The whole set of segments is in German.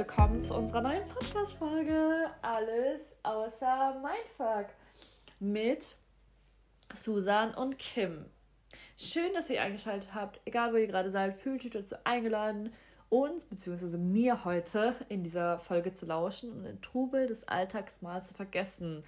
willkommen zu unserer neuen Podcast-Folge Alles außer Mindfuck mit Susan und Kim. Schön, dass ihr eingeschaltet habt. Egal, wo ihr gerade seid, fühlt euch dazu eingeladen, uns bzw. mir heute in dieser Folge zu lauschen und den Trubel des Alltags mal zu vergessen.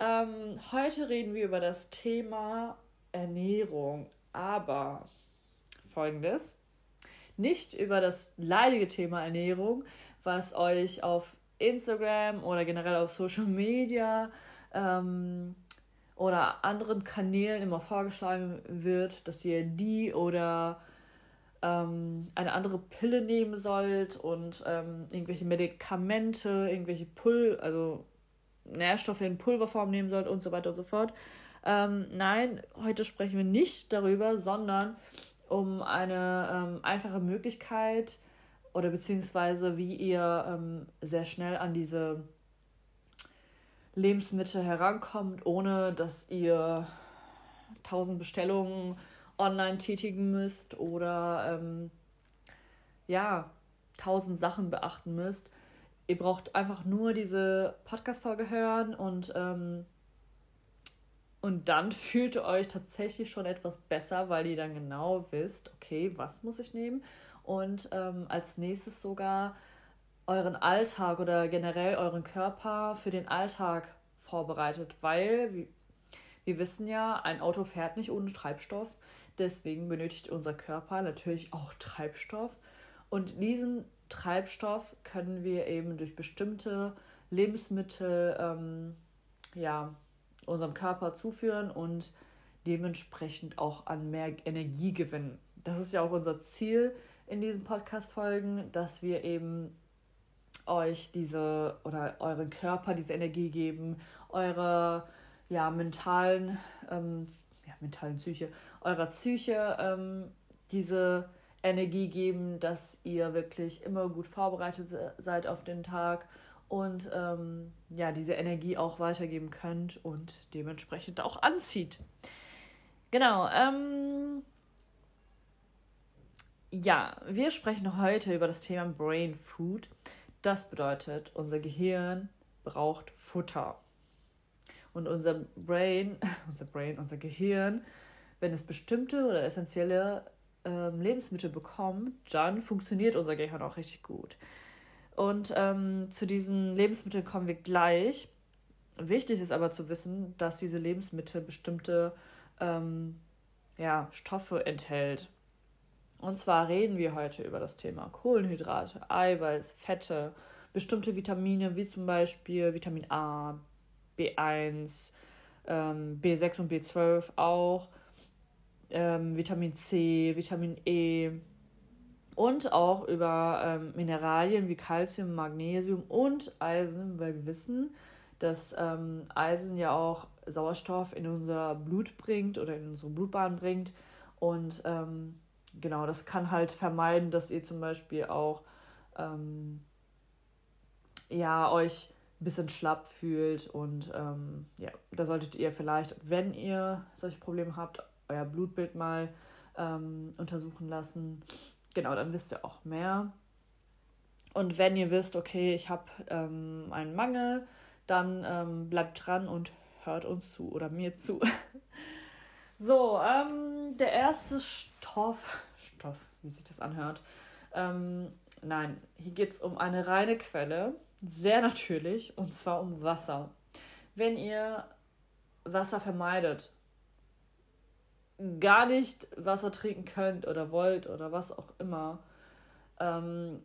Ähm, heute reden wir über das Thema Ernährung, aber folgendes nicht über das leidige Thema Ernährung, was euch auf Instagram oder generell auf Social Media ähm, oder anderen Kanälen immer vorgeschlagen wird, dass ihr die oder ähm, eine andere Pille nehmen sollt und ähm, irgendwelche Medikamente, irgendwelche Pul also Nährstoffe in Pulverform nehmen sollt und so weiter und so fort. Ähm, nein, heute sprechen wir nicht darüber, sondern um eine ähm, einfache Möglichkeit oder beziehungsweise wie ihr ähm, sehr schnell an diese Lebensmittel herankommt, ohne dass ihr tausend Bestellungen online tätigen müsst oder ähm, ja, tausend Sachen beachten müsst. Ihr braucht einfach nur diese Podcast-Folge hören und ähm, und dann fühlt ihr euch tatsächlich schon etwas besser, weil ihr dann genau wisst, okay, was muss ich nehmen? Und ähm, als nächstes sogar euren Alltag oder generell euren Körper für den Alltag vorbereitet, weil wir, wir wissen ja, ein Auto fährt nicht ohne Treibstoff. Deswegen benötigt unser Körper natürlich auch Treibstoff. Und diesen Treibstoff können wir eben durch bestimmte Lebensmittel ähm, ja, unserem Körper zuführen und dementsprechend auch an mehr Energie gewinnen. Das ist ja auch unser Ziel in diesen Podcast-Folgen, dass wir eben euch diese oder euren Körper diese Energie geben, eure ja, mentalen, ähm, ja, mentalen Psyche, eurer Psyche ähm, diese Energie geben, dass ihr wirklich immer gut vorbereitet seid auf den Tag und ähm, ja, diese Energie auch weitergeben könnt und dementsprechend auch anzieht. Genau. Ähm, ja, wir sprechen heute über das Thema Brain Food. Das bedeutet, unser Gehirn braucht Futter. Und unser Brain, unser Brain, unser Gehirn, wenn es bestimmte oder essentielle ähm, Lebensmittel bekommt, dann funktioniert unser Gehirn auch richtig gut. Und ähm, zu diesen Lebensmitteln kommen wir gleich. Wichtig ist aber zu wissen, dass diese Lebensmittel bestimmte ähm, ja, Stoffe enthält. Und zwar reden wir heute über das Thema Kohlenhydrate, Eiweiß, Fette, bestimmte Vitamine wie zum Beispiel Vitamin A, B1, ähm, B6 und B12 auch, ähm, Vitamin C, Vitamin E, und auch über ähm, Mineralien wie Calcium, Magnesium und Eisen, weil wir wissen, dass ähm, Eisen ja auch Sauerstoff in unser Blut bringt oder in unsere Blutbahn bringt. Und ähm, genau, das kann halt vermeiden, dass ihr zum Beispiel auch ähm, ja, euch ein bisschen schlapp fühlt. Und ähm, ja, da solltet ihr vielleicht, wenn ihr solche Probleme habt, euer Blutbild mal ähm, untersuchen lassen genau, dann wisst ihr auch mehr. Und wenn ihr wisst, okay, ich habe ähm, einen Mangel, dann ähm, bleibt dran und hört uns zu oder mir zu. so, ähm, der erste Stoff, Stoff, wie sich das anhört. Ähm, nein, hier geht es um eine reine Quelle, sehr natürlich, und zwar um Wasser. Wenn ihr Wasser vermeidet, gar nicht Wasser trinken könnt oder wollt oder was auch immer, ähm,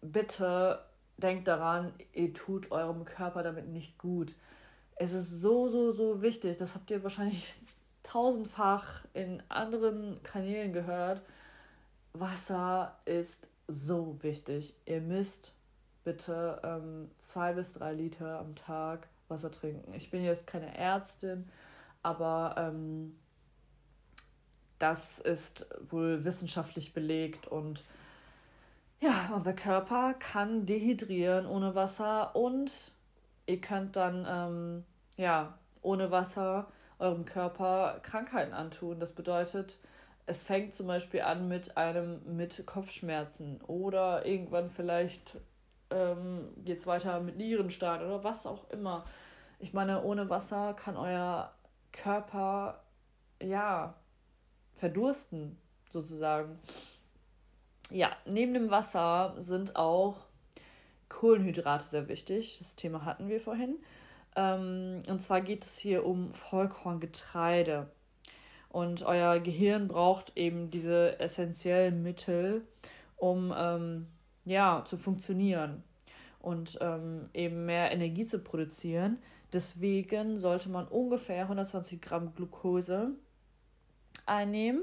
bitte denkt daran, ihr tut eurem Körper damit nicht gut. Es ist so, so, so wichtig. Das habt ihr wahrscheinlich tausendfach in anderen Kanälen gehört. Wasser ist so wichtig. Ihr müsst bitte ähm, zwei bis drei Liter am Tag Wasser trinken. Ich bin jetzt keine Ärztin, aber ähm, das ist wohl wissenschaftlich belegt und ja, unser Körper kann dehydrieren ohne Wasser und ihr könnt dann ähm, ja ohne Wasser eurem Körper Krankheiten antun. Das bedeutet, es fängt zum Beispiel an mit einem mit Kopfschmerzen oder irgendwann vielleicht ähm, geht es weiter mit Nierenstein oder was auch immer. Ich meine, ohne Wasser kann euer Körper ja verdursten, sozusagen. Ja, neben dem Wasser sind auch Kohlenhydrate sehr wichtig. Das Thema hatten wir vorhin. Ähm, und zwar geht es hier um Vollkorngetreide. Und euer Gehirn braucht eben diese essentiellen Mittel, um ähm, ja, zu funktionieren und ähm, eben mehr Energie zu produzieren. Deswegen sollte man ungefähr 120 Gramm Glucose einnehmen.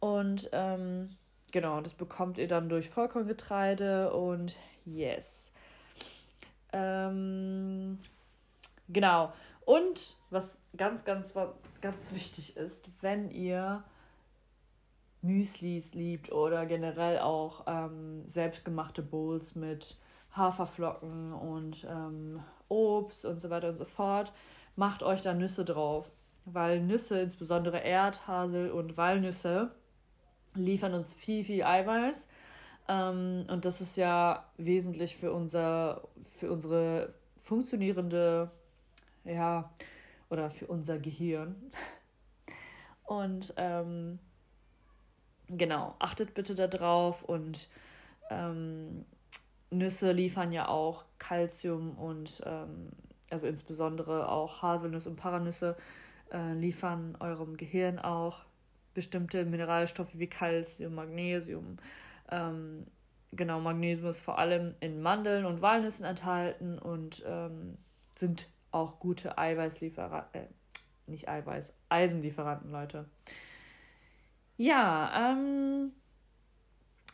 Und ähm, genau, das bekommt ihr dann durch Vollkorngetreide und yes. Ähm, genau. Und was ganz, ganz, was ganz wichtig ist, wenn ihr Müslis liebt oder generell auch ähm, selbstgemachte Bowls mit Haferflocken und ähm, Obst und so weiter und so fort, macht euch da Nüsse drauf. Weil Nüsse, insbesondere Erdhasel und Walnüsse, liefern uns viel, viel Eiweiß. Ähm, und das ist ja wesentlich für, unser, für unsere funktionierende, ja, oder für unser Gehirn. Und ähm, genau, achtet bitte darauf und ähm, Nüsse liefern ja auch Kalzium und ähm, also insbesondere auch Haselnüsse und Paranüsse äh, liefern eurem Gehirn auch bestimmte Mineralstoffe wie Kalzium, Magnesium. Ähm, genau, Magnesium ist vor allem in Mandeln und Walnüssen enthalten und ähm, sind auch gute Eiweißlieferanten, äh, nicht Eiweiß, Eisenlieferanten, Leute. Ja, ähm,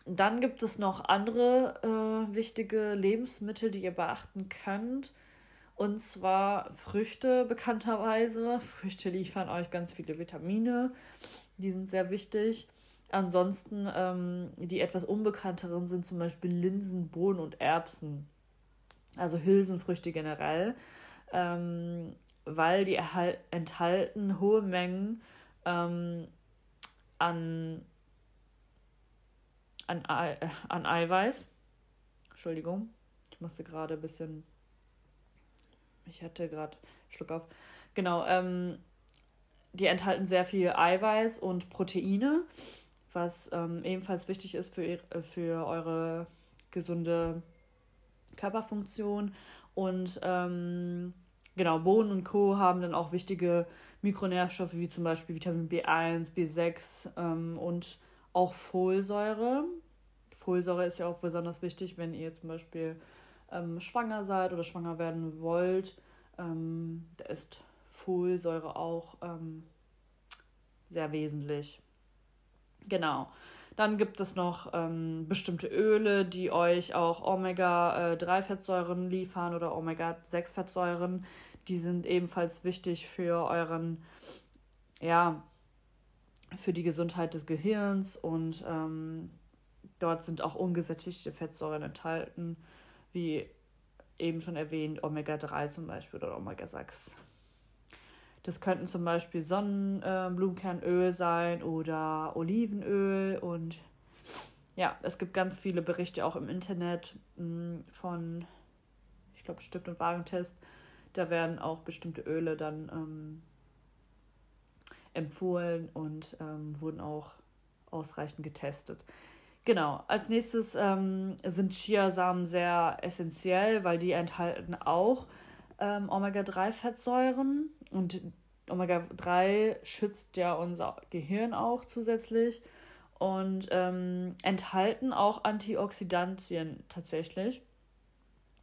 dann gibt es noch andere äh, wichtige Lebensmittel, die ihr beachten könnt. Und zwar Früchte bekannterweise. Früchte liefern euch ganz viele Vitamine. Die sind sehr wichtig. Ansonsten ähm, die etwas unbekannteren sind zum Beispiel Linsen, Bohnen und Erbsen. Also Hülsenfrüchte generell. Ähm, weil die enthalten hohe Mengen ähm, an, an, äh, an Eiweiß. Entschuldigung, ich musste gerade ein bisschen. Ich hatte gerade Schluck auf. Genau, ähm, die enthalten sehr viel Eiweiß und Proteine, was ähm, ebenfalls wichtig ist für, für eure gesunde Körperfunktion. Und ähm, genau, Bohnen und Co. haben dann auch wichtige Mikronährstoffe wie zum Beispiel Vitamin B1, B6 ähm, und auch Folsäure. Folsäure ist ja auch besonders wichtig, wenn ihr zum Beispiel ähm, schwanger seid oder schwanger werden wollt. Ähm, da ist Folsäure auch ähm, sehr wesentlich. Genau. Dann gibt es noch ähm, bestimmte Öle, die euch auch Omega-3-Fettsäuren liefern oder Omega-6-Fettsäuren. Die sind ebenfalls wichtig für euren, ja, für die Gesundheit des Gehirns und ähm, dort sind auch ungesättigte Fettsäuren enthalten, wie eben schon erwähnt, Omega-3 zum Beispiel oder Omega-6. Das könnten zum Beispiel Sonnenblumenkernöl äh, sein oder Olivenöl und ja, es gibt ganz viele Berichte auch im Internet mh, hm, von, ich glaube, Stift- und Warentest, da werden auch bestimmte Öle dann ähm, empfohlen und ähm, wurden auch ausreichend getestet. Genau, als nächstes ähm, sind Chiasamen sehr essentiell, weil die enthalten auch ähm, Omega-3-Fettsäuren und Omega-3 schützt ja unser Gehirn auch zusätzlich und ähm, enthalten auch Antioxidantien tatsächlich.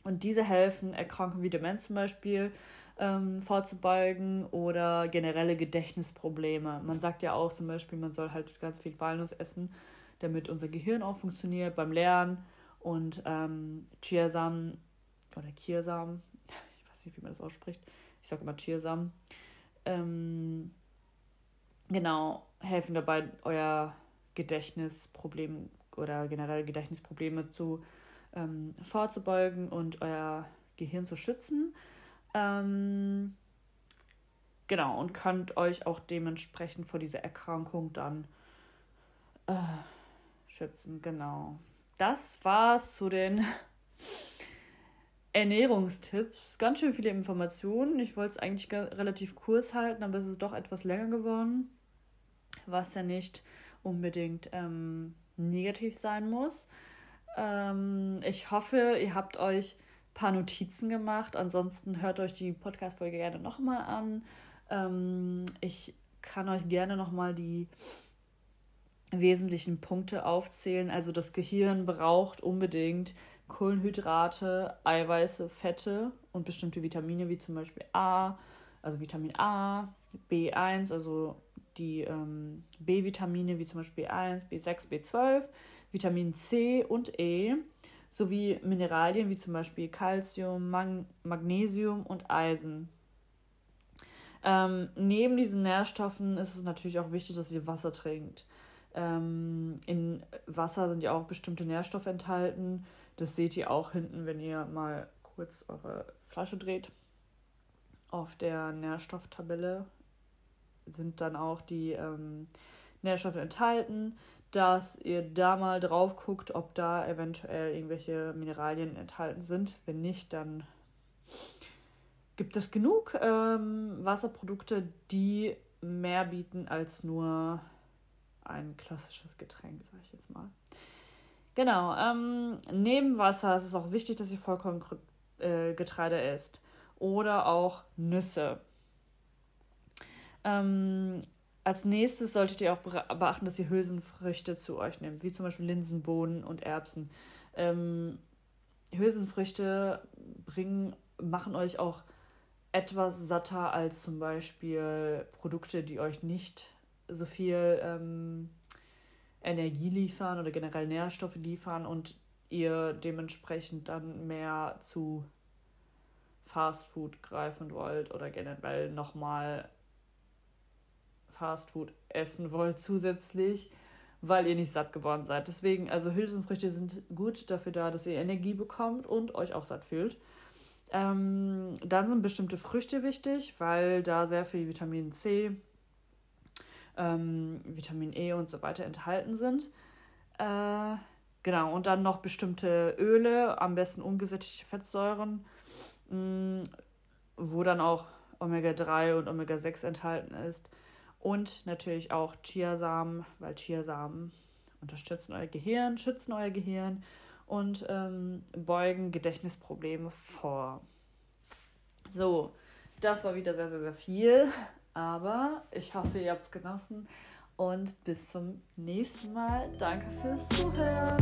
Und diese helfen, Erkrankungen wie Demenz zum Beispiel ähm, vorzubeugen oder generelle Gedächtnisprobleme. Man sagt ja auch zum Beispiel, man soll halt ganz viel Walnuss essen, damit unser Gehirn auch funktioniert beim Lernen. Und ähm, Chiasamen oder Chiasamen, ich weiß nicht, wie man das ausspricht, ich sage immer Chiasamen, ähm, genau, helfen dabei, euer Gedächtnisproblem oder generell Gedächtnisprobleme zu ähm, vorzubeugen und euer Gehirn zu schützen. Ähm, genau, und könnt euch auch dementsprechend vor dieser Erkrankung dann äh, schützen. Genau. Das war's zu den Ernährungstipps. Ganz schön viele Informationen. Ich wollte es eigentlich relativ kurz halten, aber es ist doch etwas länger geworden. Was ja nicht unbedingt ähm, negativ sein muss. Ähm, ich hoffe, ihr habt euch ein paar Notizen gemacht. Ansonsten hört euch die Podcast-Folge gerne nochmal an. Ähm, ich kann euch gerne nochmal die wesentlichen Punkte aufzählen. Also das Gehirn braucht unbedingt Kohlenhydrate, Eiweiße, Fette und bestimmte Vitamine wie zum Beispiel A, also Vitamin A, B1, also die ähm, B-Vitamine wie zum Beispiel B1, B6, B12, Vitamin C und E sowie Mineralien wie zum Beispiel Calcium, Mag Magnesium und Eisen. Ähm, neben diesen Nährstoffen ist es natürlich auch wichtig, dass ihr Wasser trinkt. Ähm, in Wasser sind ja auch bestimmte Nährstoffe enthalten. Das seht ihr auch hinten, wenn ihr mal kurz eure Flasche dreht. Auf der Nährstofftabelle sind dann auch die ähm, Nährstoffe enthalten, dass ihr da mal drauf guckt, ob da eventuell irgendwelche Mineralien enthalten sind. Wenn nicht, dann gibt es genug ähm, Wasserprodukte, die mehr bieten als nur ein klassisches Getränk, sag ich jetzt mal. Genau, ähm, neben Wasser ist es auch wichtig, dass ihr Vollkorngetreide äh, isst oder auch Nüsse. Ähm, als nächstes solltet ihr auch beachten, dass ihr Hülsenfrüchte zu euch nehmt, wie zum Beispiel Linsen, Bohnen und Erbsen. Ähm, Hülsenfrüchte bringen, machen euch auch etwas satter als zum Beispiel Produkte, die euch nicht so viel ähm, Energie liefern oder generell Nährstoffe liefern und ihr dementsprechend dann mehr zu Fast Food greifen wollt oder generell nochmal Fastfood essen wollt zusätzlich, weil ihr nicht satt geworden seid. Deswegen, also Hülsenfrüchte sind gut dafür da, dass ihr Energie bekommt und euch auch satt fühlt. Ähm, dann sind bestimmte Früchte wichtig, weil da sehr viel Vitamin C, ähm, Vitamin E und so weiter enthalten sind. Äh, genau, und dann noch bestimmte Öle, am besten ungesättigte Fettsäuren, mh, mm, wo dann auch Omega-3 und Omega-6 enthalten ist. Und natürlich auch Chiasamen, weil Chiasamen unterstützen euer Gehirn, schützen euer Gehirn und ähm, beugen Gedächtnisprobleme vor. So, das war wieder sehr, sehr, sehr viel. Aber ich hoffe, ihr habt es genossen und bis zum nächsten Mal. Danke fürs Zuhören.